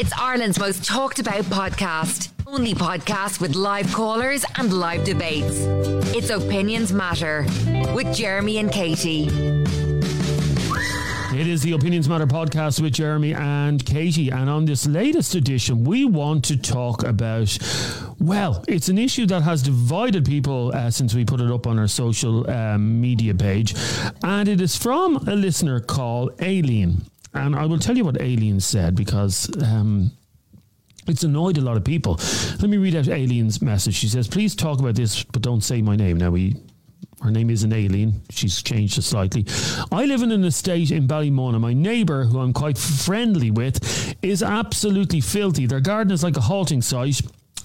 It's Ireland's most talked about podcast. Only podcast with live callers and live debates. It's Opinions Matter with Jeremy and Katie. It is the Opinions Matter podcast with Jeremy and Katie. And on this latest edition, we want to talk about, well, it's an issue that has divided people uh, since we put it up on our social um, media page. And it is from a listener called Aileen. And I will tell you what Aileen said because. Um, it's annoyed a lot of people. Let me read out Aileen's message. She says, Please talk about this, but don't say my name. Now, we her name isn't Aileen. She's changed it slightly. I live in an estate in Ballymun. My neighbour, who I'm quite friendly with, is absolutely filthy. Their garden is like a halting site.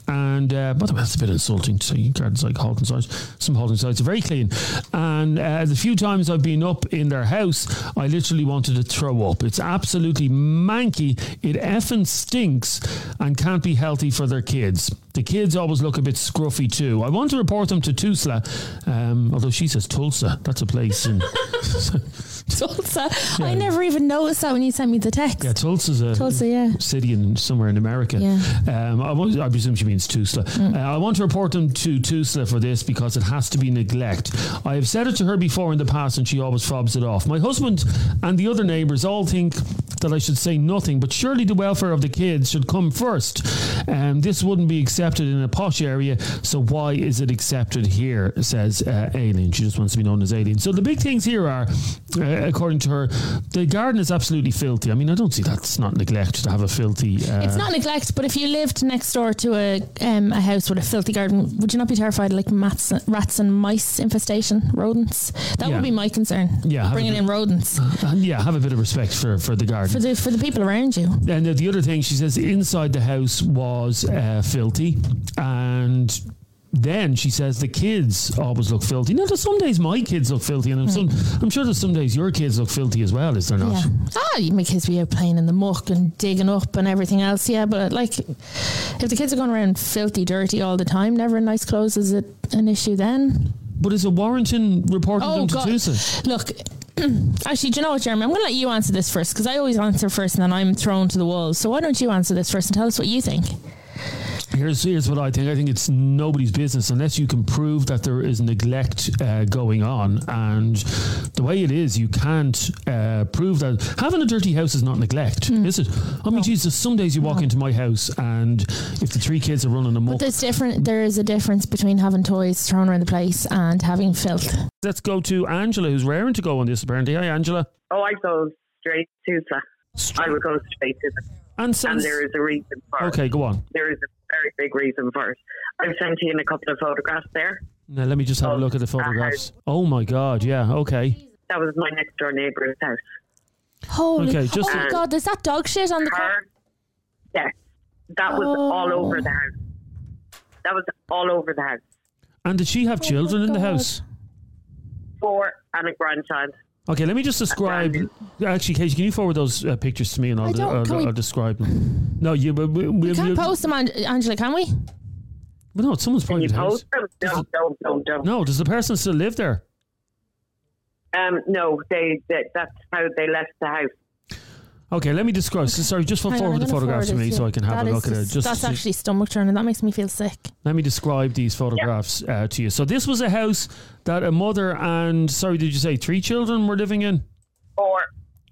And uh, by the way, that's a bit insulting to say gardens like halting sites. Some halting sites are very clean. And uh, the few times I've been up in their house, I literally wanted to throw up. It's absolutely manky. It effing stinks and can't be healthy for their kids. The kids always look a bit scruffy too. I want to report them to Tusla, um, although she says Tulsa. That's a place in. Tulsa. I never even noticed that when you sent me the text. Yeah, Tulsa's a Tulsa, yeah. city in somewhere in America. Yeah. Um, I, I presume she means Tusla. Uh, I want to report them to Tusla for this because it has to be neglect. I have said it to her before in the past and she always fobs it off. My husband and the other neighbours all think that I should say nothing, but surely the welfare of the kids should come first. Um, this wouldn't be accepted in a posh area, so why is it accepted here? Says uh, Aileen. She just wants to be known as Aileen. So the big things here are, uh, according to her, the garden is absolutely filthy. I mean, I don't see that's not neglect to have a filthy. Uh, It's not neglect, but if you lived next door to a um, a house with a filthy garden, would you not be terrified of like mats, rats and mice infestation, rodents? That Yeah. would be my concern. Yeah, bringing in rodents and yeah, have a bit of respect for, for the garden. For the for the people around you. And the other thing she says inside the house was uh, filthy, and then she says the kids always look filthy. Now, there's some days my kids look filthy, and I'm, some, I'm sure there's some days your kids look filthy as well. Is there not? Yeah. Ah, my kids be out playing in the muck and digging up and everything else. Yeah, but like, if the kids are going around filthy, dirty all the time, never in nice clothes, is it an issue then? But is it warranting reporting Oh, them to God. Tusla? Look, actually, do you know what, Jeremy? I'm going to let you answer this first because I always answer first and then I'm thrown to the wolves. So why don't you answer this first and tell us what you think? Here's here's what I think. I think it's nobody's business unless you can prove that there is neglect uh, going on, and the way it is, you can't uh, prove that having a dirty house is not neglect, Hmm. is it? I mean, Jesus, some days you walk into my house, and if the three kids are running amok, There's different. There is a difference between having toys thrown around the place and having filth. let's go to Angela, who's raring to go on this. Apparently, hi Angela. Oh, I go straight to the. I would go straight to them. And And there is a reason for it. okay, go on. There is a very big reason for it. I've sent you in a couple of photographs there. Now let me just have a Oh, look at the uh, photographs. Oh my God, yeah, okay. That was my next door neighbour's house. Holy! Okay, just- oh my God! There's that dog shit on the car. Her, yes, that was all Oh. over the house. That was all over the house. And did she have children in the God. house? Four and a grandchild. Okay, let me just describe. Actually, Katie, can you forward those uh, pictures to me and I'll, I don't- I'll, we- I'll describe them. No, you. But we, We can't post them, An- Angela, can we? But no, it's someone's Can you private house. post them? No, no, no, no. No, does the person still live there? Um, no, they, they. That's how they left the house. Okay, let me describe. So, sorry, just Hang on, forward I'm the gonna photographs to forward me this so you. I can have That a is look at it. just- Just that's to- actually stomach turning. That makes me feel sick. let me describe these photographs uh, to you. So this was a house that a mother and sorry, did you say three children were living in? Four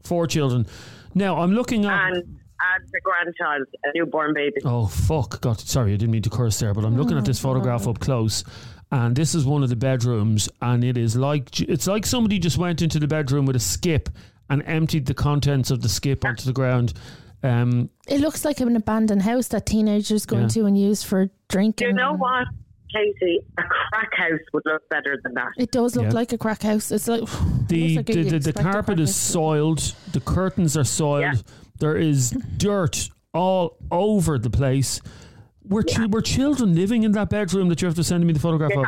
Four children. Now I'm looking at. and and a grandchild, a newborn baby. Oh fuck! God, sorry, I didn't mean to curse there, but I'm looking at this photograph up close, and this is one of the bedrooms, and it is like it's like somebody just went into the bedroom with a skip and emptied the contents of the skip onto the ground. Um, It looks like an abandoned house that teenagers go Yeah. into and use for drinking. You know what, Katie? A crack house would look better than that. It does look Yeah. like a crack house. It's like the like the, the, the carpet is house. soiled, the curtains are soiled, Yeah. there is dirt all over the place. Were, chi- were children living in that bedroom that you have to send me the photograph of?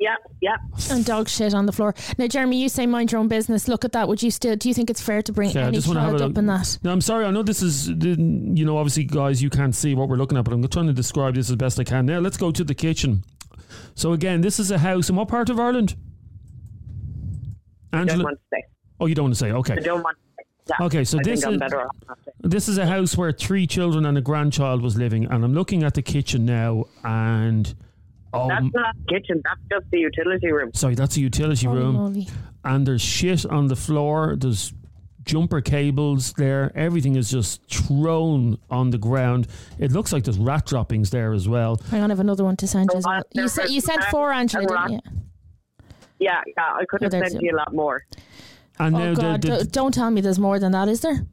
Yeah, yeah. and dog shit on the floor. Now, Jeremy, you say mind your own business. Look at that. Would you still? Do you think it's fair to bring Yeah, I any just want to have a up in that? No, I'm sorry. I know this is, the- you know, obviously, guys, you can't see what we're looking at, but I'm trying to describe this as best I can. Now, let's go to the kitchen. So, again, this is a house in what part of Ireland? I don't Angela? want to say. Oh, you don't want to say? Okay. I don't want. Yeah, Okay, so I this is- better off. not to. This is a house where three children and a grandchild was living, and I'm looking at the kitchen now, and oh, That's um, not the kitchen. That's just the utility room. sorry, that's a utility Holy room, moly. and there's shit on the floor. There's jumper cables there. Everything is just thrown on the ground. It looks like there's rat droppings there as well. Hang on, I have another one to send you as Oh, well. You, there said you sent four, Angela, and didn't you? rats. Yeah, yeah. I could Oh, have there's sent you. you a lot more. And Oh, now God. the, the, don't tell me there's more than that, is there?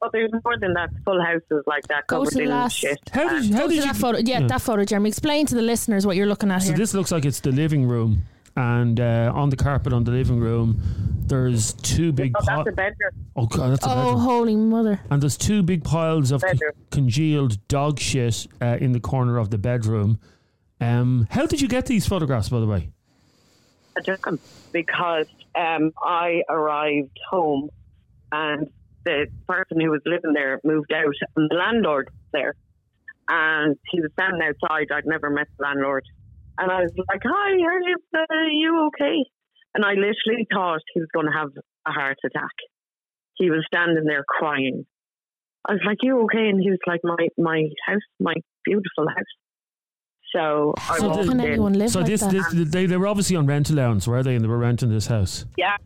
But there's more than that. Full houses like that Go covered to the in last- shit. how And did, how Go to did you? that photo. Yeah, yeah. that photo, Jeremy. Explain to the listeners what you're looking at So here. this looks like it's the living room, and uh, on the carpet on the living room, there's two big. oh, pi- that's a bedroom. oh God, that's a oh, bedroom. holy mother. And there's two big piles of co- Bedroom. congealed dog shit uh, in the corner of the bedroom. Um, how did you get these photographs, by the way? I took them because um, I arrived home and the person who was living there moved out and the landlord was there. And he was standing outside. I'd never met the landlord. And I was like, Hi, are you, uh, are you okay? And I literally thought he was going to have a heart attack. He was standing there crying. I was like, You okay? And he was like, My my house, my beautiful house. So I How walked can anyone live so like this, that? this they, they were obviously on rent allowance, were they? And they were renting this house. Yeah,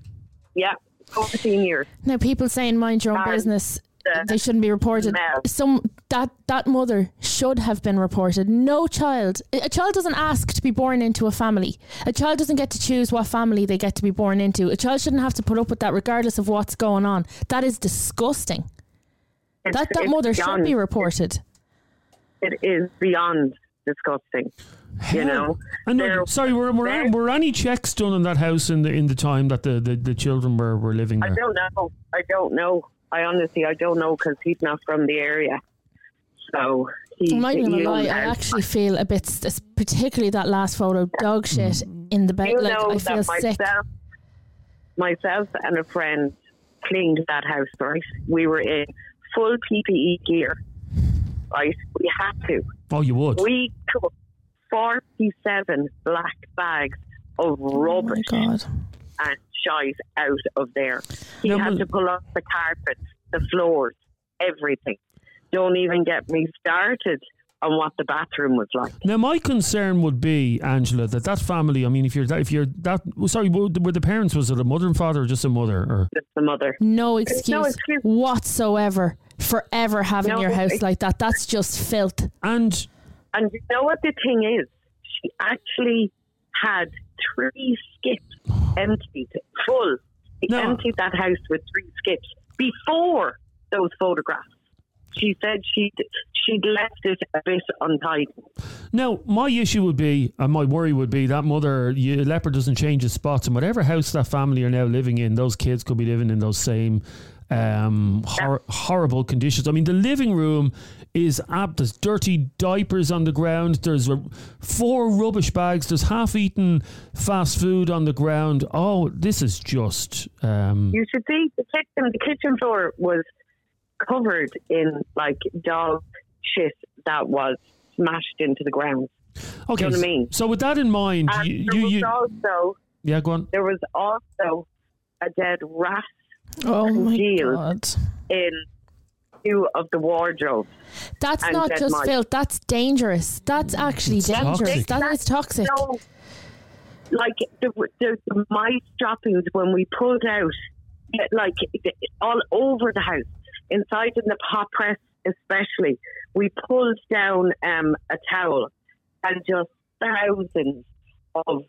yeah, 14 years. Now, people saying mind your own And business, the they shouldn't be reported. Some that that mother should have been reported. No child, a child doesn't ask to be born into a family. A child doesn't get to choose what family they get to be born into. A child shouldn't have to put up with that, regardless of what's going on. That is disgusting. It's- That that mother should be reported. It is beyond disgusting. You know, and. Sorry, were were, were any checks done on that house in the in the time that the, the, the children were, were living there? I don't know. I don't know. I honestly, I don't know because he's not from the area. So he, i lie, I actually feel a bit, particularly that last photo, dog shit in the bed. You like, know I feel myself, sick. Myself and a friend cleaned that house, right? We were in full PPE gear, right? We had to. Oh, you would. We could. 47 black bags of oh rubbish oh and shite out of there. He no, had to pull up the carpets, the floors, everything. Don't even get me started on what the bathroom was like. Now, my concern would be, Angela, that that family. I mean, if you're that, if you're that, sorry, were the parents? Was it a mother and father, or just a mother, or just a mother? No excuse, no excuse. whatsoever for ever having no, your house like that. That's just filth. And and you know what the thing is? She actually had three skips emptied, full. She No. emptied that house with three skips before those photographs. She said she'd, she'd left it a bit untidy. now, my issue would be, and my worry would be that mother, you, leopard doesn't change his spots, and whatever house that family are now living in, those kids could be living in those same um, hor- horrible conditions. I mean, the living room is up. There's dirty diapers on the ground. There's r- four rubbish bags. There's half-eaten fast food on the ground. Oh, this is just. Um, You should see the kitchen. The kitchen floor was covered in like dog shit that was smashed into the ground. okay, know what I mean? so with that in mind, And you, there you, was you also yeah, go on. there was also a dead rat Oh my god. in two of the wardrobes. That's not just mice. filth. That's dangerous. That's actually It's dangerous. toxic. That is toxic. So, like the, the, the mice droppings when we pulled out, like all over the house, inside in the hot press especially, we pulled down um, a towel and just thousands of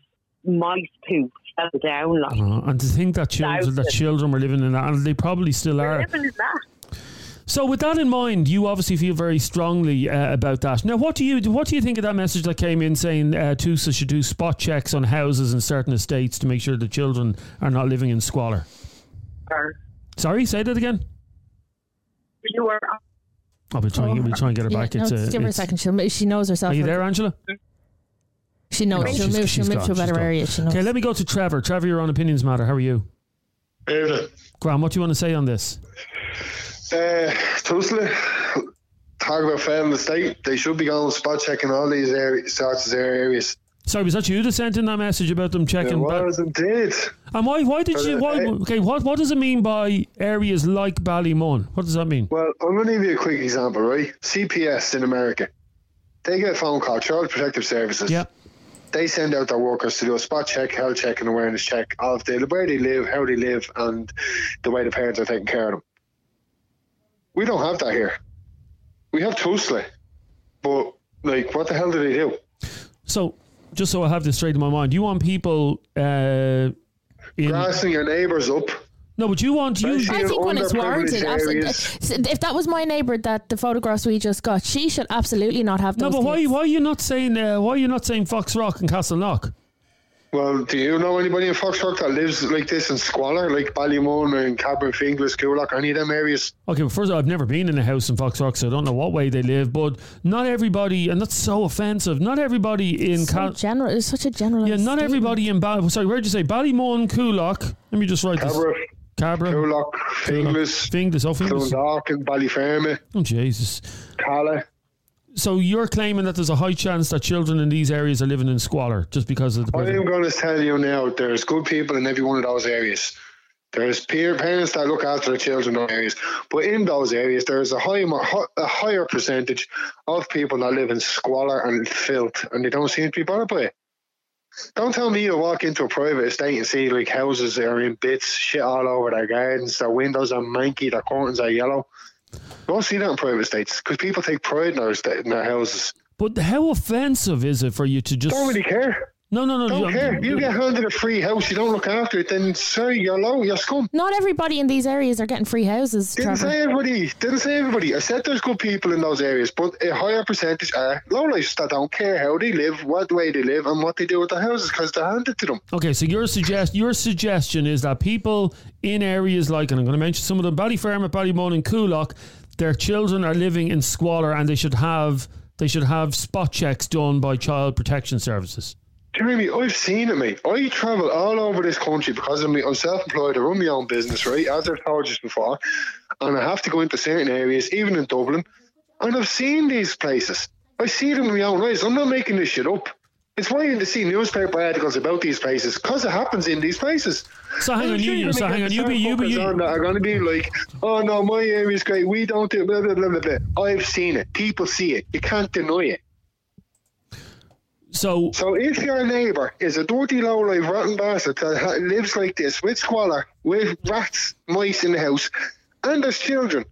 mice poop fell down. Like Uh, and to think that children, that children were living in that, and they probably still we're are. Living in that. So, with that in mind, you obviously feel very strongly uh, about that. Now, what do you what do you think of that message that came in saying uh, TUSLA should do spot checks on houses in certain estates to make sure the children are not living in squalor? Or Sorry, say that again. you were I'll be trying. We'll try and get her Yeah, back. no, it's, uh, give her a second. She'll, she knows herself. Are you there, Angela? She knows. No, she'll she's- move. She'll move gone, to a better gone. area. She knows. Okay, let me go to Trevor. Trevor, you're on Opinions Matter. How are you? Evening. Graham, what do you want to say on this? Uh, Tusla, talk about failing the state. They should be going spot checking all these areas, sorts of areas. Sorry, was that you that sent in that message about them It checking? back? was indeed. And why? Why did you? Why? Uh, Okay, what? What does it mean by areas like Ballymun? What does that mean? Well, I'm going to give you a quick example, right? CPS in America, they get a phone call, Child Protective Services. Yeah. They send out their workers to do a spot check, health check, and awareness check of the where they live, how they live, and the way the parents are taking care of them. We don't have that here. We have Tulsa, but like, what the hell do they do? So, just so I have this straight in my mind, you want people uh, in Grassing your neighbours up. no, but you want you. I think when it's warranted, absolutely. If that was my neighbour that the photographs we just got, she should absolutely not have No, but why? kids. Why are you not saying? Uh, why are you not saying Foxrock and Castleknock? Well, do you know anybody in Foxrock that lives like this in squalor, like Ballymun and Cabra Finglas, Coolock, any of them areas? Okay, well, first of all, I've never been in a house in Foxrock, so I don't know what way they live. But not everybody, and that's so offensive. Not everybody in So Cal- general. It's such a general. yeah, not statement. everybody in Bal. Sorry, where did you say Ballymun, Coolock? Let me just write Cabra, this. Cabra, Coolock, Finglas, Finglas, oh Finglas. Clondalkin and Ballyfermot, Oh Jesus. Calla. So you're claiming that there's a high chance that children in these areas are living in squalor just because of the I am going to tell you now, there's good people in every one of those areas. There's peer parents that look after their children in those areas, but in those areas, there's a high, a higher percentage of people that live in squalor and filth, and they don't seem to be bothered by it. Don't tell me you walk into a private estate and see like houses that are in bits, shit all over their gardens, their windows are manky, their curtains are yellow. You don't see that in private estates because people take pride in their, in their houses. But how offensive is it for you to just Don't really care. No no no Don't you- care. If you get handed a free house, you don't look after it, then sorry, you're low, you're scum. Not everybody in these areas are getting free houses, Didn't Trevor. say everybody. Didn't say everybody. I said there's good people in those areas, but a higher percentage are low lowlifes that don't care how they live, what way they live, and what they do with their houses because they're handed to them. Okay, so your suggest your suggestion is that people in areas like, and I'm going to mention some of them, Ballyfermot, Ballymun, and Coolock, their children are living in squalor, and they should have they should have spot checks done by Child Protection Services. Jeremy, I've seen it, mate. I travel all over this country because I'm, I'm self-employed. I run my own business, right? As I've told you before, and I have to go into certain areas, even in Dublin, and I've seen these places. I see them with my own eyes. I'm not making this shit up. It's why you see newspaper articles about these places because it happens in these places. So hang on, you, you're so hang on, you be, you be, you. that are going to be like, oh no, my area's great. We don't do blah blah blah blah. blah. I've seen it. People see it. You can't deny it. So So if your neighbour is a dirty, low-life, rotten bastard that lives like this with squalor, with rats, mice in the house, and there's children,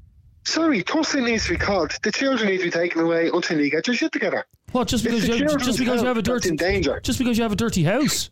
sorry, Tussin needs to be called. The children need to be taken away until you get your shit together. what? Just because you, children's just because you have a health dirty in danger. just because you have a dirty house.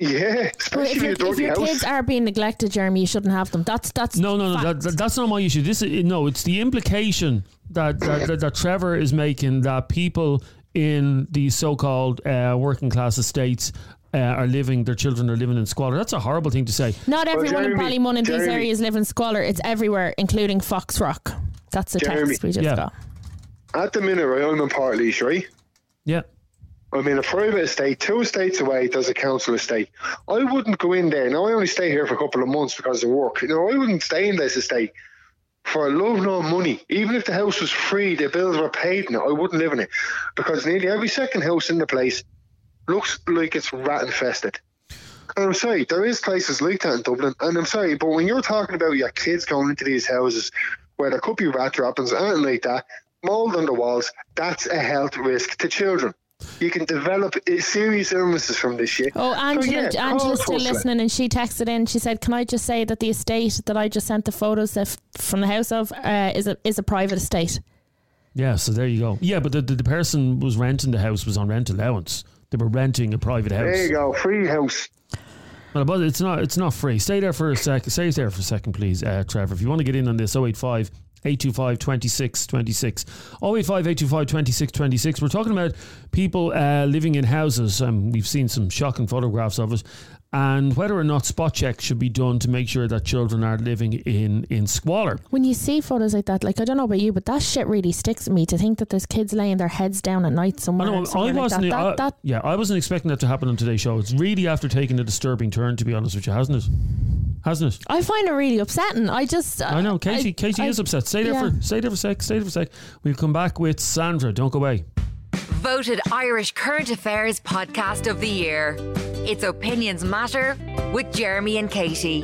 Yeah, Well, if, especially your, if your house. kids are being neglected, Jeremy, you shouldn't have them. That's that's No, no, no. That, that, that's not my issue. This is no. It's the implication that that, that, that Trevor is making that people in these so-called uh, working class estates uh, are living. Their children are living in squalor. That's a horrible thing to say. Not everyone in Jeremy- Ballymun in these areas live in squalor. It's everywhere, including Foxrock. That's the Jeremy. text we just Yeah. got. At the minute, right, I'm in Portlaoise, right? Yeah. I'm in a private estate, two estates away, there's a council estate. I wouldn't go in there. Now, I only stay here for a couple of months because of work. You know, I wouldn't stay in this estate for love nor money. Even if the house was free, the bills were paid it, I wouldn't live in it. Because nearly every second house in the place looks like it's rat infested. And I'm sorry, there is places like that in Dublin. And I'm sorry, but when you're talking about your kids going into these houses where there could be rat droppings and like that, mold on the walls, that's a health risk to children. You can develop serious illnesses from this shit. Oh, Angela, yeah, Angela's still listening, and she texted in. She said, "Can I just say that the estate that I just sent the photos of from the house of uh, is a is a private estate." Yeah. So there you go. Yeah, but the, the, the person was renting the house was on rent allowance. They were renting a private house. There you go, free house. Well, but it's not it's not free. Stay there for a second. Stay there for a second, please, uh, Trevor. If you want to get in on this, 085 825 26 26. 085 825 26 26. We're talking about people uh, living in houses. Um, we've seen some shocking photographs of it. And whether or not spot checks should be done to make sure that children are living in, in squalor. When you see photos like that, like I don't know about you, but that shit really sticks with me. To think that there's kids laying their heads down at night I somewhere. know, I somewhere like wasn't. that. I, That, that, yeah, I wasn't expecting that to happen on today's show. It's really after taking a disturbing turn, to be honest with you, hasn't it? Hasn't it? I find it really upsetting. I just, I know, Katie. I- Katie I- is upset. Stay there yeah. for stay there for a sec. Stay there for a sec. We'll come back with Sandra. Don't go away. voted Irish Current Affairs Podcast of the Year. It's Opinions Matter with Jeremy and Katie.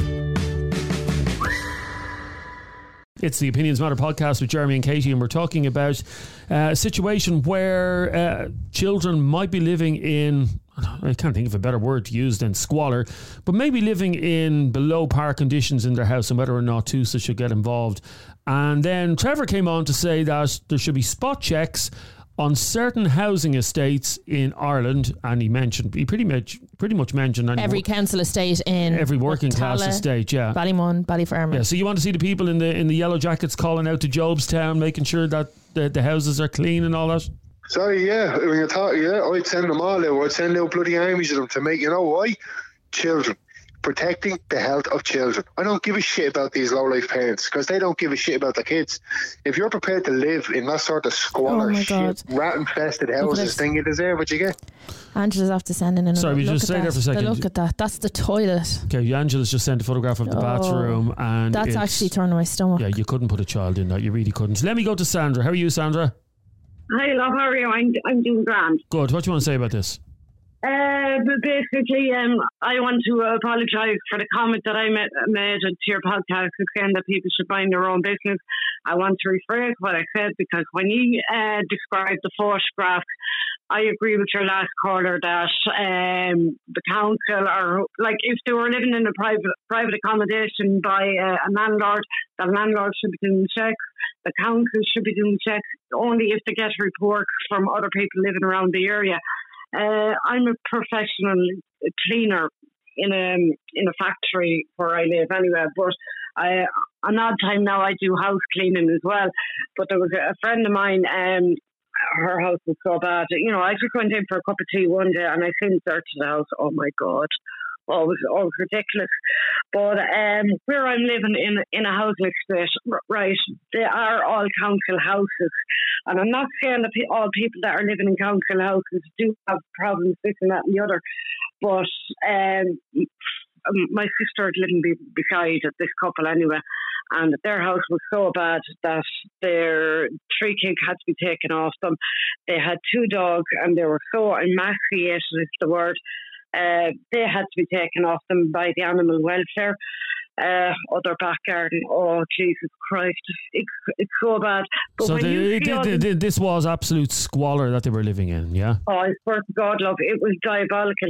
It's the Opinions Matter podcast with Jeremy and Katie, and we're talking about uh, a situation where uh, children might be living in. I can't think of a better word to use than squalor, but maybe living in below par conditions in their house and whether or not TUSLA should get involved. And then Trevor came on to say that there should be spot checks on certain housing estates in Ireland, and he mentioned he pretty much pretty much mentioned every council estate in every working class estate, yeah, Ballymun, Ballyfermot. Yeah, so you want to see the people in the in the yellow jackets calling out to Jobstown, making sure that the, the houses are clean and all that. Sorry, yeah, when you talk, yeah, I'd send them all out. I'd send out bloody armies of them to make you know why children protecting the health of children. I don't give a shit about these low life parents because they don't give a shit about the kids. If you're prepared to live in that sort of squalor, oh shit, rat infested houses, then you deserve what you get. Angela's after sending in. Sorry, we just stay there for a second. look at that. That's the toilet. Okay, Angela's just sent a photograph of the oh, bathroom, and that's actually turning my stomach. Yeah, you couldn't put a child in that. You really couldn't. Let me go to Sandra. How are you, Sandra? Hi, love. How are you? I'm, I'm doing grand. Good. What do you want to say about this? Uh, but basically, um, I want to apologise for the comment that I made to your podcast saying that people should mind their own business. I want to rephrase what I said because when you uh, described the photograph, I agree with your last caller that um, the council or like if they were living in a private private accommodation by uh, a landlord, the landlord should be doing checks. The council should be doing checks only if they get reports from other people living around the area. Uh, I'm a professional cleaner in a in a factory where I live anyway, but I an odd time now I do house cleaning as well. But there was a, friend of mine, um, her house was so bad. You know, I just went in for a cup of tea one day and I seen dirt in the house. Oh my god, oh, it was, oh, was ridiculous. But um, where I'm living in in a housing estate, right, they are all council houses, and I'm not saying that all people that are living in council houses do have problems this and that and the other, but um, my sister be- beside this couple anyway, and their house was so bad that their tree kids had to be taken off them. They had two dogs, and they were so emaciated, is the word, uh, they had to be taken off them by the animal welfare. Uh, other back garden. Oh Jesus Christ, it's, it's so bad. But so the, the, the, this was absolute squalor that they were living in, yeah. Oh, I swear to God, love, it was diabolical.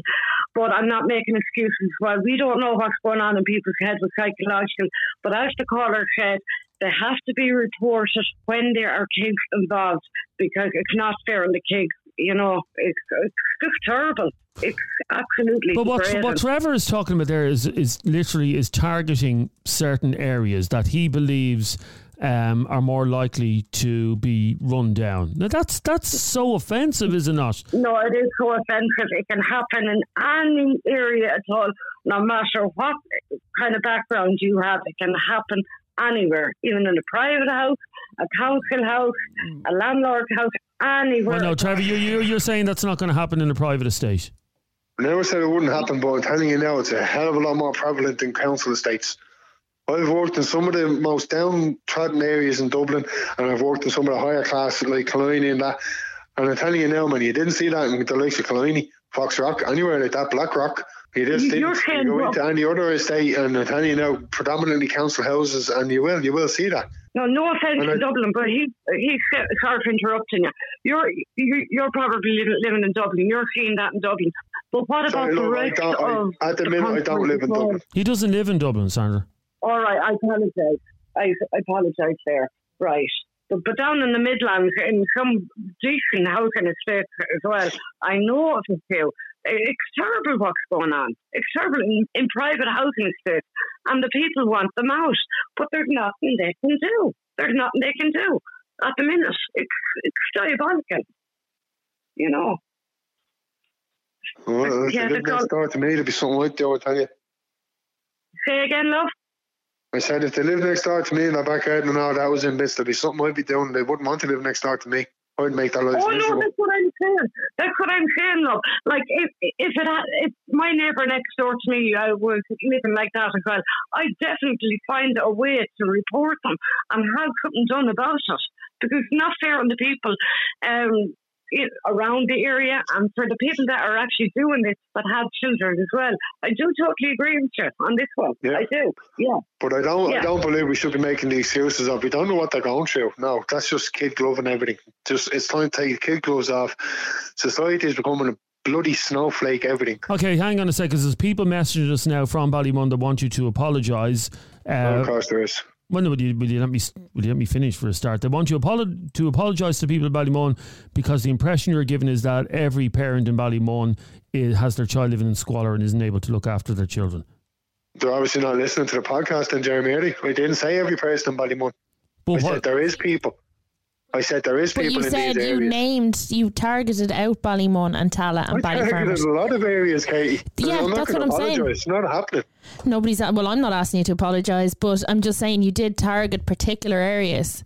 But I'm not making excuses. Well, we don't know what's going on in people's heads with psychological. But as the caller said, they have to be reported when there are kids involved because it's not fair on the kids you know, it's, it's just terrible. It's absolutely. But what, what Trevor is talking about there is is literally is targeting certain areas that he believes um, are more likely to be run down. Now that's that's so offensive, is it not? No, it is so offensive. It can happen in any area at all, no matter what kind of background you have. It can happen anywhere, even in a private house, a council house, mm. a landlord house, anywhere. Well, no, Trevor, you, you, you're saying that's not going to happen in a private estate. I never said it wouldn't happen, but I'm telling you now, it's a hell of a lot more prevalent in council estates. I've worked in some of the most downtrodden areas in Dublin, and I've worked in some of the higher class, like Killiney and that. And I'm telling you now, man, you didn't see that in the likes of Killiney, Foxrock, anywhere like that, Blackrock. You just you, didn't you go into any other estate, and I'm you know predominantly council houses, and you will, you will see that. No, no offence to Dublin, but he he's sorry for interrupting you. You're you're probably living, living in Dublin. You're seeing that in Dublin. But what about sorry, the look, rest of I, At the, the minute, I don't live in Dublin. He doesn't live in Dublin, Sandra. All right, I apologise. I, I apologise there. Right. But, but down in the Midlands, in some decent housing estates as well, I know of a few. It's terrible what's going on. It's terrible in, in private housing estates, and the people want them out, but there's nothing they can do. There's nothing they can do at the minute. It's it's diabolical, you know. Well, if yeah, they live next door to me, there'll be something like that, I'll tell you. Say again, love. I said if they live next door to me in the backyard and all that was in this, there'd be something I'd be doing. They wouldn't want to live next door to me. I'd make that life Oh miserable. no, that's what I'm saying. That's what I'm saying, though. Like if if it had, if my neighbour next door to me I was living like that as well, I'd definitely find a way to report them and have something done about it because it's not fair on the people. Um, around the area and for the people that are actually doing this but have children as well. I do totally agree with you on this one. Yeah. I do. Yeah. But I don't. Yeah. I don't believe we should be making the excuses of we don't know what they're going through. No, that's just kid glove and everything. Just it's time to take kid gloves off. Society is becoming a bloody snowflake everything. Okay, hang on a second. There's people messaging us now from Ballymun that want you to apologise. Uh, of course there is. Well, would you, will you let me will you let me finish for a start? They want you apolo- to apologise to people in Ballymun because the impression you're given is that every parent in Ballymun has their child living in squalor and isn't able to look after their children. They're obviously not listening to the podcast, and Jeremy I didn't say every person in Ballymun. But I what? said there is people. I said there is but people you said you areas. named, you targeted out Ballymun and Tallaght and I Ballyfermot. a lot of areas, Katie. Yeah, I'm that's what I'm saying. It's not happening. Nobody's, well, I'm not asking you to apologise, but I'm just saying you did target particular areas.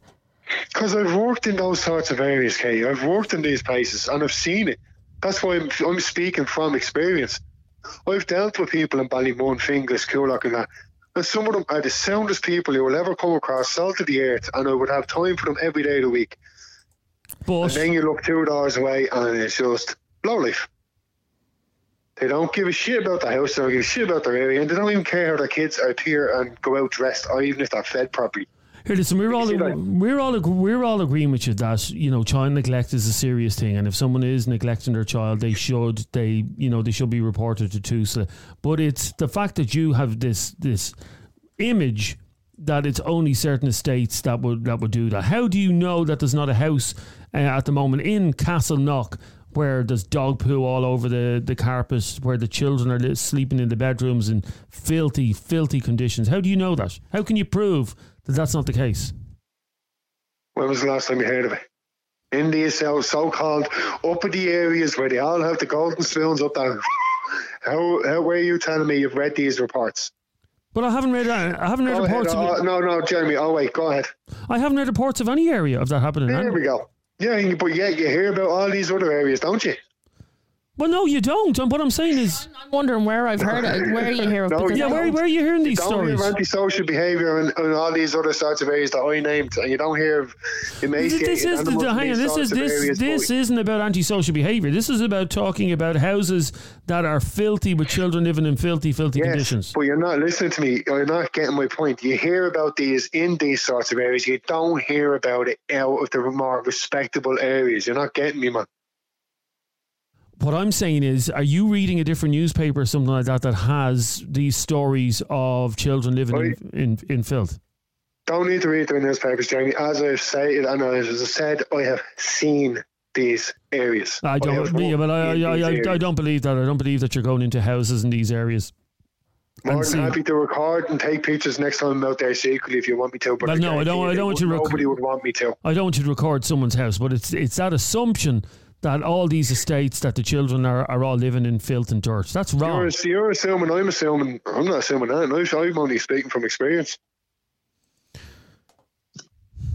Because I've worked in those sorts of areas, Katie. I've worked in these places and I've seen it. That's why I'm, I'm speaking from experience. I've dealt with people in Ballymun, Finglas, Coolock and that. And some of them are the soundest people you will ever come across, salt of the earth, and I would have time for them every day of the week. But And then you look two doors away and it's just low life. They don't give a shit about the house, they don't give a shit about their area, and they don't even care how their kids are here and go out dressed, or even if they're fed properly. Here, listen, we're all we're all we're all agreeing with you that you know child neglect is a serious thing, and if someone is neglecting their child, they should they you know they should be reported to TUSLA. But it's the fact that you have this this image that it's only certain estates that would that would do that. How do you know that there's not a house uh, at the moment in Castleknock where there's dog poo all over the, the carpet, where the children are sleeping in the bedrooms in filthy, filthy conditions? How do you know that? How can you prove that that's not the case? When was the last time you heard of it? In these so- so-called uppity areas where they all have the golden spoons up there. how, how were you telling me you've read these reports? But I haven't read. I haven't read Go ahead. reports. Oh, Of, no, no, Jeremy. Oh, wait, go ahead. I haven't read reports of any area of that happening. There we go. Yeah, you- but yeah, you hear about all these other areas, don't you? Well, no, you don't. And what I'm saying is, I'm wondering where I've heard it, where you hear it. No, yeah, where, where are you hearing these don't stories? hear of antisocial behaviour and, and all these other sorts of areas that I named, and you don't hear of emaciated This is the, hang on, this is this this boy. isn't about antisocial behaviour. This is about talking about houses that are filthy with children living in filthy, filthy Yes, conditions. but you're not listening to me. You're not getting my point. You hear about these in these sorts of areas. You don't hear about it out of the more respectable areas. You're not getting me, man. What I'm saying is, are you reading a different newspaper or something like that that has these stories of children living in, in, in filth? Don't need to read the newspapers, Jamie. As I've said, and as I said, I have seen these areas. I don't. Yeah, worked but I, I, I, I don't believe that. I don't believe that you're going into houses in these areas. More than see- happy to record and take pictures next time I'm out there secretly if you want me to. But no, I don't- I don't want you to rec- Nobody would want me to. I don't want you to record someone's house, but it's it's that assumption that all these estates that the children are, are all living in filth and dirt. That's wrong. You're, you're assuming I'm assuming. I'm not assuming that. I'm- only speaking from experience.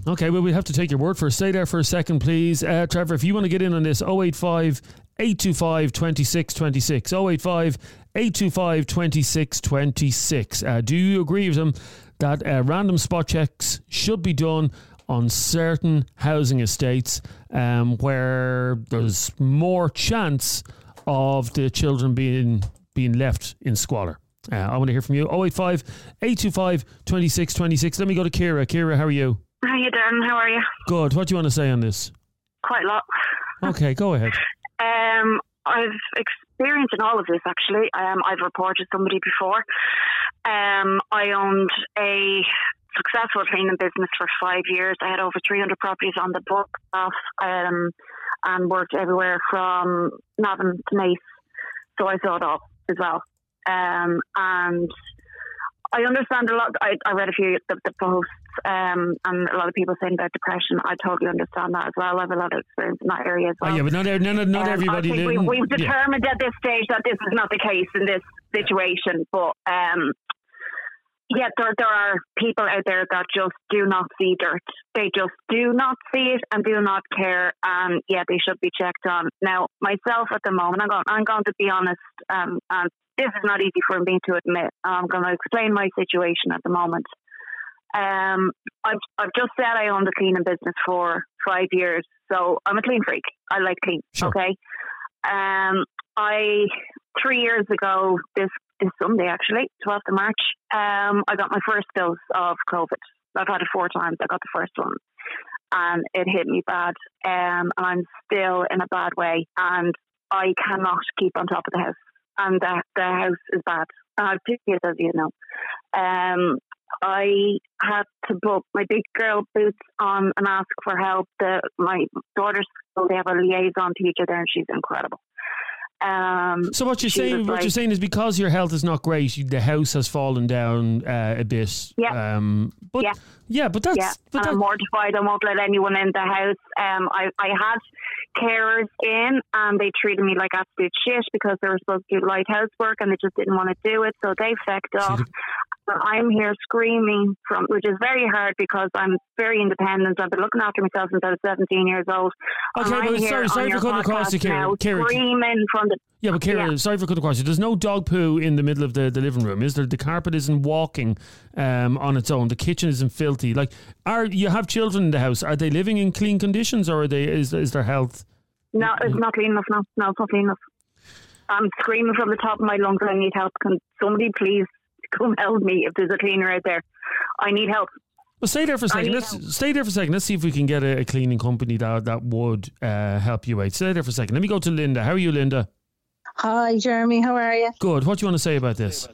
Okay, well, we have to take your word for it. Stay there for a second, please. Uh, Trevor, if you want to get in on this, 085 825 2626. 085 825 2626. Uh, Do you agree with him that uh, random spot checks should be done on certain housing estates um, where there's more chance of the children being being left in squalor? Uh, I want to hear from you. 085 825 2626. Let me go to Kira. Kira, how are you? How you doing? How are you? Good. What do you want to say on this? Quite a lot. Okay, go ahead. Um, I've experienced in all of this actually. Um, I've reported somebody before. Um, I owned a successful cleaning business for five years. I had over 300 properties on the book, off, um, and worked everywhere from Navan to Naas. So I saw it all as well. Um, and I understand a lot. I, I read a few of the, the posts, um, and a lot of people saying about depression. I totally understand that as well. I have a lot of experience in that area as well. Oh, yeah, but not, not, not Um, everybody. I think live- we, we've yeah. determined at this stage that this is not the case in this situation. But um, yeah, there there are people out there that just do not see dirt. They just do not see it and do not care. And yeah, they should be checked on. Now, myself at the moment, I'm going, I'm going to be honest. Um, and this is not easy for me to admit. I'm going to explain my situation at the moment. Um, I've, I've just said I owned a cleaning business for five years, so I'm a clean freak. I like clean. Sure. Okay. Um, I three years ago this this Sunday actually, 12th of March, um, I got my first dose of COVID. I've had it four times. I got the first one, and it hit me bad. Um, and I'm still in a bad way, and I cannot keep on top of the house. And the the house is bad. I have two kids, as you know. Um, I had to put my big girl boots on and ask for help. The, my daughter's school, they have a liaison teacher there, and she's incredible. Um, So what you're saying, what like- you're saying is because your health is not great, the house has fallen down uh, a bit. Yeah. Um, but Yeah. yeah, but that's yeah, but that, I'm mortified. I won't let anyone in the house. Um, I, I had carers in, and they treated me like absolute shit because they were supposed to do light house work, and they just didn't want to do it, so they fecked off. And I'm here screaming from, which is very hard because I'm very independent. I've been looking after myself since I was 17 years old. Okay, I'm well, sorry- sorry for cutting across you, Kira. Kira, Screaming from the yeah, but Kira, yeah. sorry for cutting across you. There's no dog poo in the middle of the, the living room, is there? The carpet isn't walking um, on its own. The kitchen isn't filthy. Like, are you have children in the house? Are they living in clean conditions, or are they is is their health? No, it's not clean enough. No, no, it's not clean enough. I'm screaming from the top of my lungs. I need help. Can somebody please come help me if there's a cleaner out there? I need help. Well, stay there for a second. Let's help. stay there for a second. Let's see if we can get a, a cleaning company that that would uh, help you out. Stay there for a second. Let me go to Linda. How are you, Linda? Hi, Jeremy. How are you? Good. What do you want to say about this?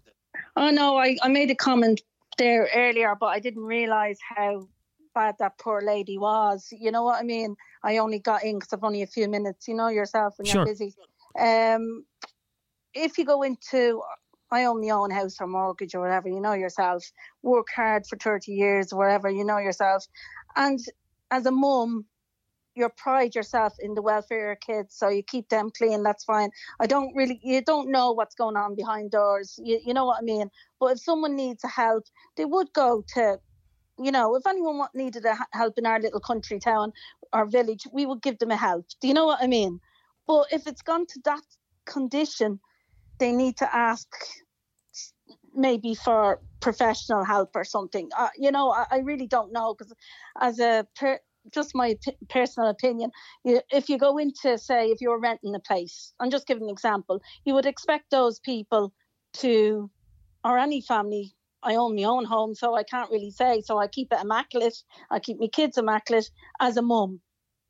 Oh no, I, I made a comment there earlier, but I didn't realise how bad that poor lady was. You know what I mean? I only got in because I've only a few minutes. You know yourself when Sure. you're busy. Um, if you go into, I own my own house or mortgage or whatever. You know yourself. Work hard for thirty years, or whatever. You know yourself. And as a mum, you pride yourself in the welfare of your kids, so you keep them clean. That's fine. I don't really, you don't know what's going on behind doors. You, you know what I mean? But if someone needs a help, they would go to, you know, if anyone needed a help in our little country town or village, we would give them a help. Do you know what I mean? But if it's gone to that condition, they need to ask maybe for professional help or something. Uh, you know, I, I really don't know because as a per, just my p- personal opinion, you, if you go into say if you're renting a place, I'm just giving an example, you would expect those people to, or any family. I own my own home, so I can't really say. So I keep it immaculate. I keep my kids immaculate as a mum.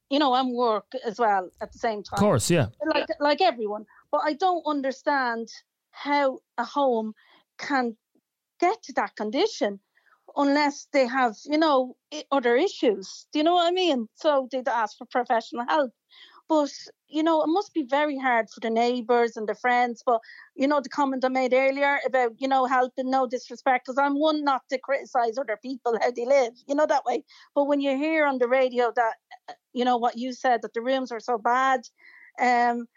You know, I'm work as well at the same time Of course, yeah. like like everyone. But I don't understand how a home can get to that condition unless they have, you know, other issues. Do you know what I mean? So they'd ask for professional help. But you know, it must be very hard for the neighbours and the friends. But you know, the comment I made earlier about you know helping, no disrespect, because I'm one not to criticise other people how they live, you know that way. But when you hear on the radio that uh, you know what you said that the rooms are so bad, um,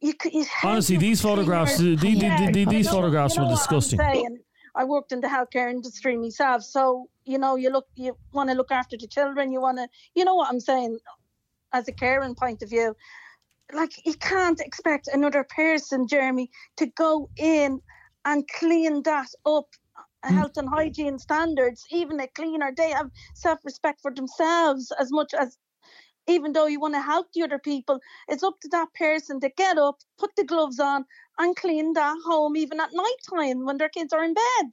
you, you Honestly, these photographs, the- the- Yeah, the- these know- photographs you know were disgusting. I worked in the healthcare industry myself, so you know, you look, you want to look after the children. You want to, you know what I'm saying, as a caring point of view. Like you can't expect another person, Jeremy, to go in and clean that up. Hmm. Health and hygiene standards, even a cleaner, they have self-respect for themselves as much as even though you want to help the other people, it's up to that person to get up, put the gloves on, and clean that home even at night time when their kids are in bed.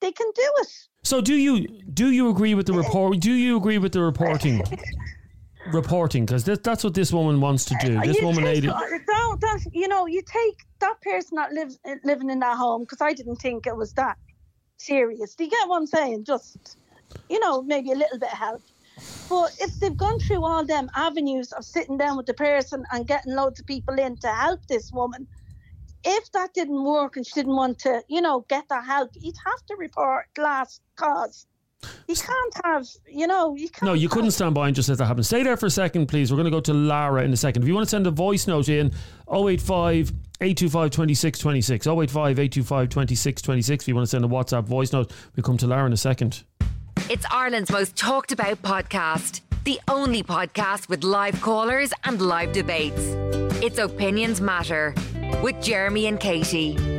They can do it. So do you do you agree with the report? Do you agree with the reporting? reporting because that's what this woman wants to do. This You woman take- lady. Don't, that, you know, you take that person that lives living in that home because I didn't think it was that serious. Do you get what I'm saying? Just, you know, maybe a little bit of help. But if they've gone through all them avenues of sitting down with the person and getting loads of people in to help this woman, if that didn't work and she didn't want to, you know, get the help, you'd have to report last cause. You can't have, you know, you can't. No, you couldn't stand by and just let that happen. Stay there for a second, please. We're going to go to Lara in a second. If you want to send a voice note in, 085 825 2626. 085 825 2626. If you want to send a WhatsApp voice note, we come to Lara in a second. It's Ireland's most talked about podcast. The only podcast with live callers and live debates. It's Opinions Matter with Jeremy and Katie.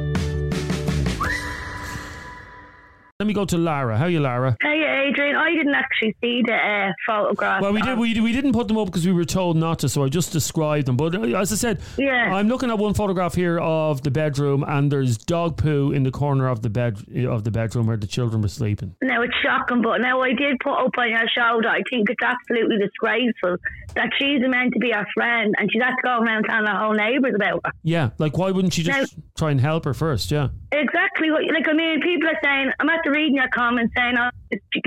Let me go to Lara. How are you, Lara? Hey, Adrian, I didn't actually see the uh, photograph. Well, we did. We, we didn't put them up because we were told not to, so I just described them. But uh, as I said, Yeah. I'm looking at one photograph here of the bedroom, and there's dog poo in the corner of the bed of the bedroom where the children were sleeping. Now it's shocking, but now I did put up on your show that I think it's absolutely disgraceful that she's meant to be our friend and she's has to go around telling her whole neighbours about her. Yeah, like why wouldn't she just try and help her first? Yeah. Exactly what, like I mean, people are saying. I'm after reading your comments saying, "Oh,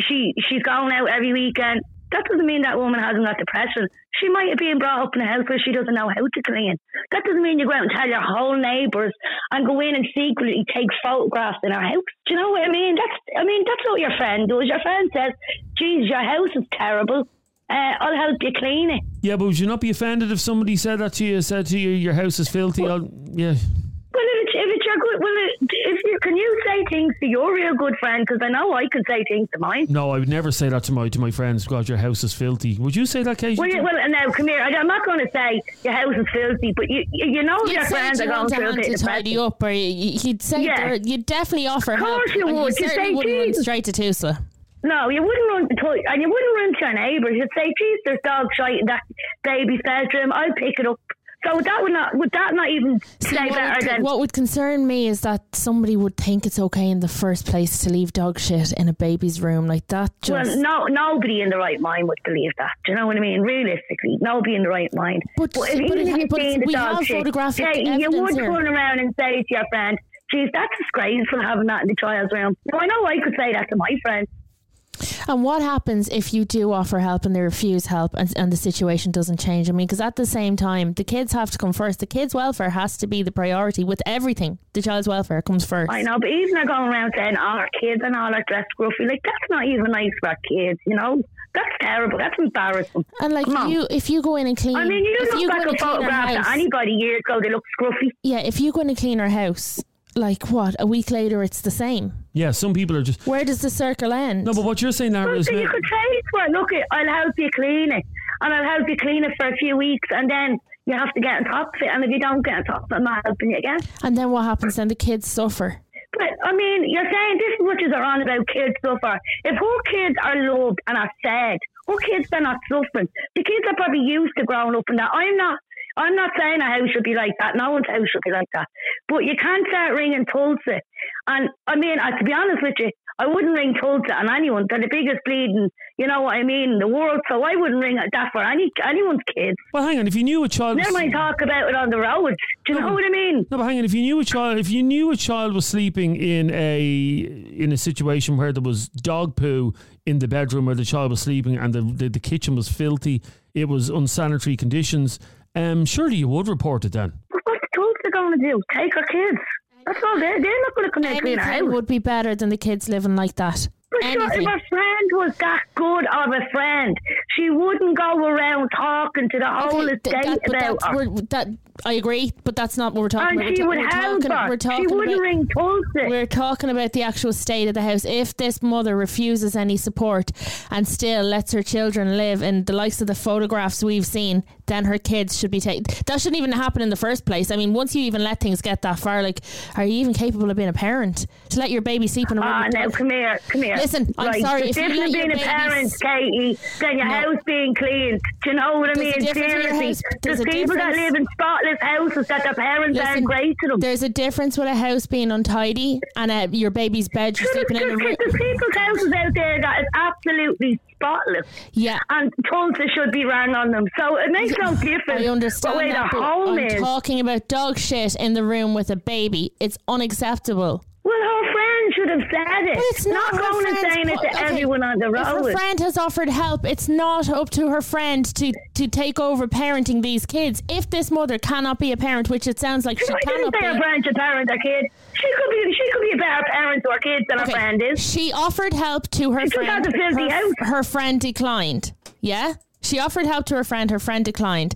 she she's going out every weekend." That doesn't mean that woman hasn't got depression. She might have been brought up in a house where she doesn't know how to clean. That doesn't mean you go out and tell your whole neighbours and go in and secretly take photographs in her house. Do you know what I mean? That's I mean that's what your friend does. Your friend says, "Geez, your house is terrible. Uh, I'll help you clean it." Yeah, but would you not be offended if somebody said that to you? Said to you, "Your house is filthy." I'll, yeah. Well, if it's, if it's your good, well, if you can you say things to your real good friend? Because I know I can say things to mine. No, I would never say that to my to my friends. God, your house is filthy. Would you say that, Katie? Well, you, well, uh, now come here. I- I'm not going to say your house is filthy, but you you you know You'd your say friends do are you going want a through a hand bit to tidy up, or you- you'd say Yeah. you'd definitely offer Of help. course you would. You certainly say, wouldn't run straight to Tusla. No, you wouldn't run to and you wouldn't run to your neighbours. You'd say, "Geez, there's dog shite in that baby's bedroom. I'll pick it up." So that would not would that not even See, say better would, than what would concern me is that somebody would think it's okay in the first place to leave dog shit in a baby's room like that. Just Well, no, nobody in the right mind would believe that. Do you know what I mean? Realistically, nobody in the right mind. But- if, but even it if you've seen the dog shit, hey, you would here. turn around and say to your friend, "Geez, that's disgraceful having that in the child's room." Now, I know I could say that to my friend. And what happens if you do offer help and they refuse help and, and the situation doesn't change? I mean, because at the same time, the kids have to come first. The kids' welfare has to be the priority with everything. The child's welfare comes first. I know, but even they're going around saying all our kids and all are dressed scruffy, like that's not even nice for our kids. You know, that's terrible. That's embarrassing. And like Come on. you, if you go in and clean, I mean, you if look you go back in at and clean our photographs house, of anybody years ago, they look scruffy. yeah, if you go in and clean our house, like what a week later, it's the same. Yeah, some people are just. Where does the circle end? No, but what you're saying, Lara, Well, is so you could say to her, look, it, I'll help you clean it, and I'll help you clean it for a few weeks, and then you have to get on top of it. And if you don't get on top of it, I'm not helping you again. and then what happens? Then the kids suffer. But I mean, you're saying this much is on about kids suffer. If her kids are loved and are fed, her kids are not suffering. The kids are probably used to growing up in that. I'm not. I'm not saying a house should be like that. No one's house should be like that. But you can't start ringing Tusla. And I mean, uh, to be honest with you, I wouldn't ring Tusla on anyone. They're the biggest bleeding, you know what I mean, in the world. So I wouldn't ring that for any anyone's kids. Well, hang on. If you knew a child, Never mind talk about it on the road. Do you know what I mean? no, but hang on. If you knew a child, if you knew a child was sleeping in a in a situation where there was dog poo in the bedroom where the child was sleeping and the the, the kitchen was filthy, it was unsanitary conditions. Um, surely you would report it then. What What's Tusla going to do? Take our kids. That's all. They're, they're not going to come in and clean our house. would be better than the kids living like that. But sure, if a friend was that good of a friend, she wouldn't go around talking to the whole Okay, estate that, about her. that I agree, but that's not what we're talking And about. she we're, would ta- we're talking, She wouldn't about, ring. We're talking about the actual state of the house. If this mother refuses any support and still lets her children live in the likes of the photographs we've seen, then her kids should be taken. That shouldn't even happen in the first place. I mean, once you even let things get that far, like, are you even capable of being a parent to let your baby sleep in a room? Ah, with now come here, come here. Listen, I'm right. sorry, It's if you different being a parent, Katie, than your No. house being cleaned. Do you know what I There's mean? difference with your Seriously, house- there's there's a people that live in spotless houses that their parents Listen, aren't great to them. There's a difference with a house being untidy and uh, your baby's bed you're sleeping in a room. there's people's houses out there that is absolutely spotless. Yeah. And Tusla should be rang on them. So it makes no difference I understand what way that, the home I'm is. talking about dog shit in the room with a baby. It's unacceptable. well, friend should have said it. But it's not, her going and friend's saying it to Okay, everyone on the road. If her friend has offered help, it's not up to her friend to, to take over parenting these kids. If this mother cannot be a parent, which it sounds like she didn't cannot be. friend should parent her kid. She could be. She could be a better parent to her kids than her Okay, friend is. She offered help to her She friend. a her, her friend declined. Yeah? She offered help to her friend. Her friend declined.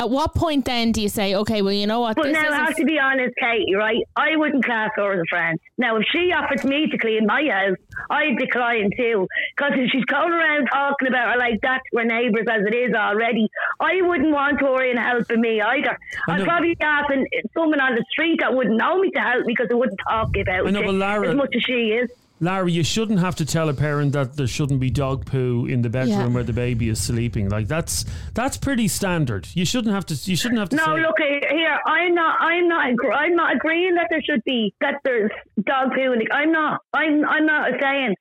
At what point then do you say, okay, well, you know what? But this now, I isn't have to be honest, Katie, right? I wouldn't class her as a friend. Now, if she offered me to clean my house, I'd decline too. Because if she's going around talking about her like that to her neighbours as it is already, I wouldn't want her in helping me either. I I'd know. probably be asking someone on the street that wouldn't know me to help me because they wouldn't talk about know, it Lara- as much as she is. Larry, you shouldn't have to tell a parent that there shouldn't be dog poo in the bedroom Yeah. where the baby is sleeping. Like that's that's pretty standard. You shouldn't have to. You shouldn't have to. No, say, look here. I'm not. I'm not. I'm not agreeing that there should be that there's dog poo. in the- I'm not. I'm. I'm not saying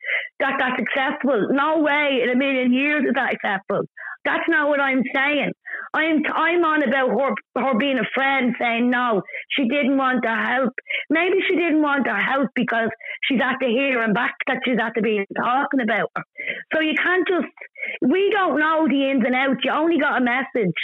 that that's acceptable. No way in a million years is that acceptable. That's not what I'm saying. I'm. I'm on about her. Her being a friend, saying no, she didn't want to help. Maybe she didn't want to help because she's at the here and back that she's at to be talking about her. So you can't just. We don't know the ins and outs. You only got a message.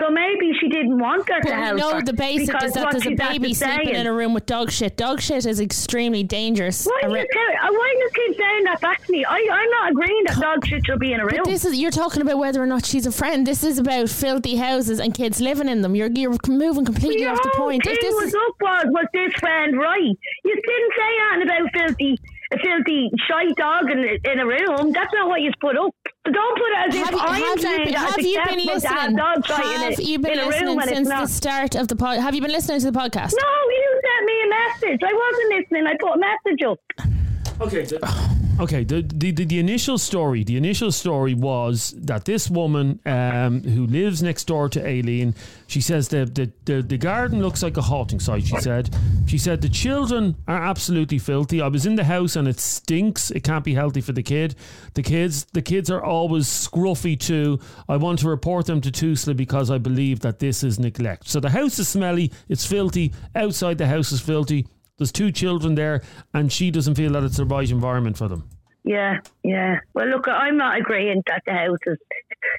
So maybe she didn't want her But to help know her the basic is that there's a baby sleeping saying. in a room with dog shit. Dog shit is extremely dangerous. Why do, you tell, uh, why do you keep saying that back to me? I, I'm not agreeing that dog shit should be in a room. But this is you're talking about whether or not she's a friend. This is about filthy houses and kids living in them. You're you're moving completely Your off the point. thing this was is up was, was this friend right? You didn't say anything about filthy, a filthy shy dog in, in a room. That's not what you put up. So don't put it as have if you, I'm saying been, that have you been listening? dog shite in, Have you been in listening since the start of the pod? Have you been listening to the podcast? No, you sent me a message. I wasn't listening. I put a message up. Okay. The, okay. The, the the the initial story. The initial story was that this woman um, who lives next door to Aileen. She says the, the the the garden looks like a halting site. She said. She said the children are absolutely filthy. I was in the house and it stinks. It can't be healthy for the kid. The kids the kids are always scruffy too. I want to report them to Tusla because I believe that this is neglect. So the house is smelly. It's filthy. Outside the house is filthy. There's two children there, and she doesn't feel that it's the right environment for them. Yeah, yeah. Well, look, I'm not agreeing that the houses,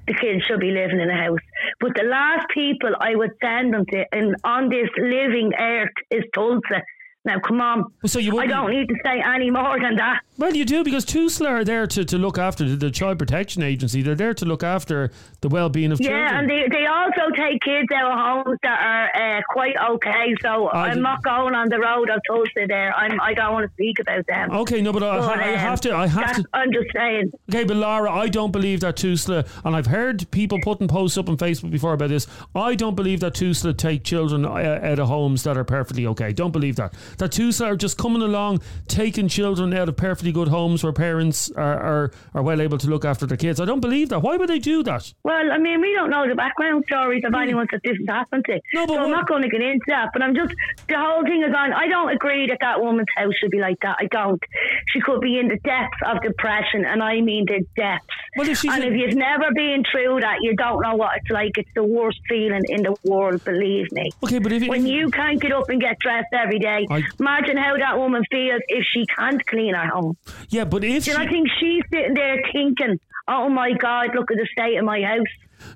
the kids should be living in a house. But the last people I would send them to and on this living earth is Tusla. Now, come on. So you I don't need to say any more than that. Well, you do because TUSLA are there to, to look after the, the Child Protection Agency. They're there to look after the well-being of Yeah, children. Yeah, and they, they also take kids out of homes that are uh, quite okay. So I I'm did- not going on the road of Tusla there. I'm, I don't want to speak about them. Okay, no, but I, But, I um, have to. I have to. I'm just saying. Okay, but Laura, I don't believe that TUSLA, and I've heard people putting posts up on Facebook before about this. I don't believe that TUSLA take children uh, out of homes that are perfectly okay. Don't believe that. That TUSLA are just coming along, taking children out of perfectly good homes where parents are, are, are well able to look after their kids. I don't believe that. Why would they do that? Well, I mean, we don't know the background stories of anyone that this has happened to. Hmm. No, but so I'm not going to get into that. But I'm just, the whole thing is on. I don't agree that that woman's house should be like that. I don't. She could be in the depths of depression, and I mean the depths. Well, if she's and if you've never been through that, you don't know what it's like. It's the worst feeling in the world, believe me. Okay, but if, When if- you can't get up and get dressed every day, I- imagine how that woman feels if she can't clean her home. yeah, but if she, not think she's sitting there thinking, oh my God, look at the state of my house?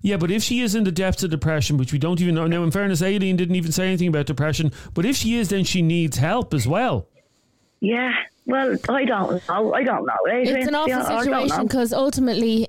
Yeah, but if she is in the depths of depression, which we don't even know now, in fairness, Aileen didn't even say anything about depression. But if she is, then she needs help as well. Yeah, well, I don't know. I don't know. Eh, it's an awful situation because ultimately,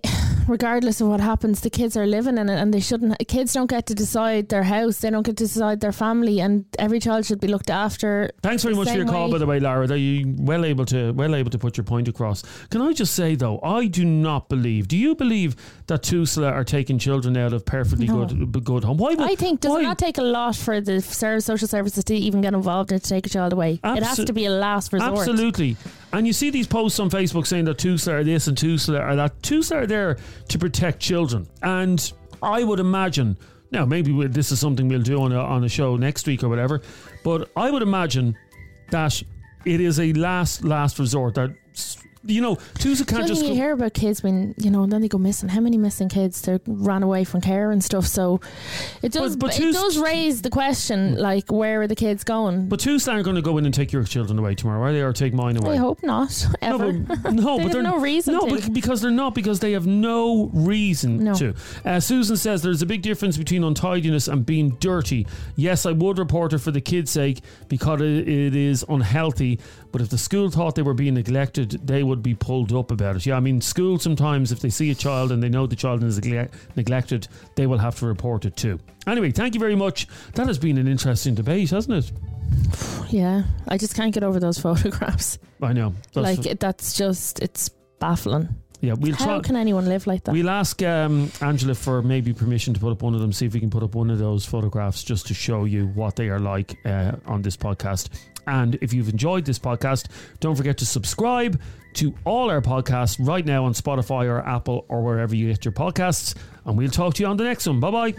regardless of what happens, the kids are living in it, and they shouldn't. Kids don't get to decide their house; they don't get to decide their family, and every child should be looked after. Thanks very much for your call, by the way, Lara. That you well able to well able to put your point across. Can I just say though, I do not believe. Do you believe that Tusla are taking children out of perfectly No. good good home? Why? Would, I think does why? it not take a lot for the social services to even get involved and to take a child away? it has to be a last resort. Absolutely. And you see these posts on Facebook saying that Tusla are this and Tusla are that. Tusla are there to protect children. And I would imagine, now maybe this is something we'll do on a, on a show next week or whatever, but I would imagine that it is a last, last resort that, you know, Tusla can't just. you hear about kids when you know, and then they go missing. How many missing kids they ran away from care and stuff? So it does. but it does raise the question, like, where are the kids going? But Tusla aren't going to go in and take your children away tomorrow, are they? Or take mine away? I hope not. Ever. No, but, no, They but have they're no reason No, to. bec- because they're not. Because they have no reason No. to. Uh, Susan says there's a big difference between untidiness and being dirty. Yes, I would report it for the kids' sake because it, it is unhealthy. But if the school thought they were being neglected, they would be pulled up about it. Yeah, I mean, school sometimes if they see a child and they know the child is negle- neglected, they will have to report it too. Anyway, thank you very much. That has been an interesting debate, hasn't it? yeah, I just can't get over those photographs. I know. That's- like it, that's just it's baffling. yeah, we'll How try. can anyone live like that? We'll ask um, Angela for maybe permission to put up one of them, see if we can put up one of those photographs just to show you what they are like uh, on this podcast. And if you've enjoyed this podcast, don't forget to subscribe to all our podcasts right now on Spotify or Apple or wherever you get your podcasts. And we'll talk to you on the next one. Bye bye.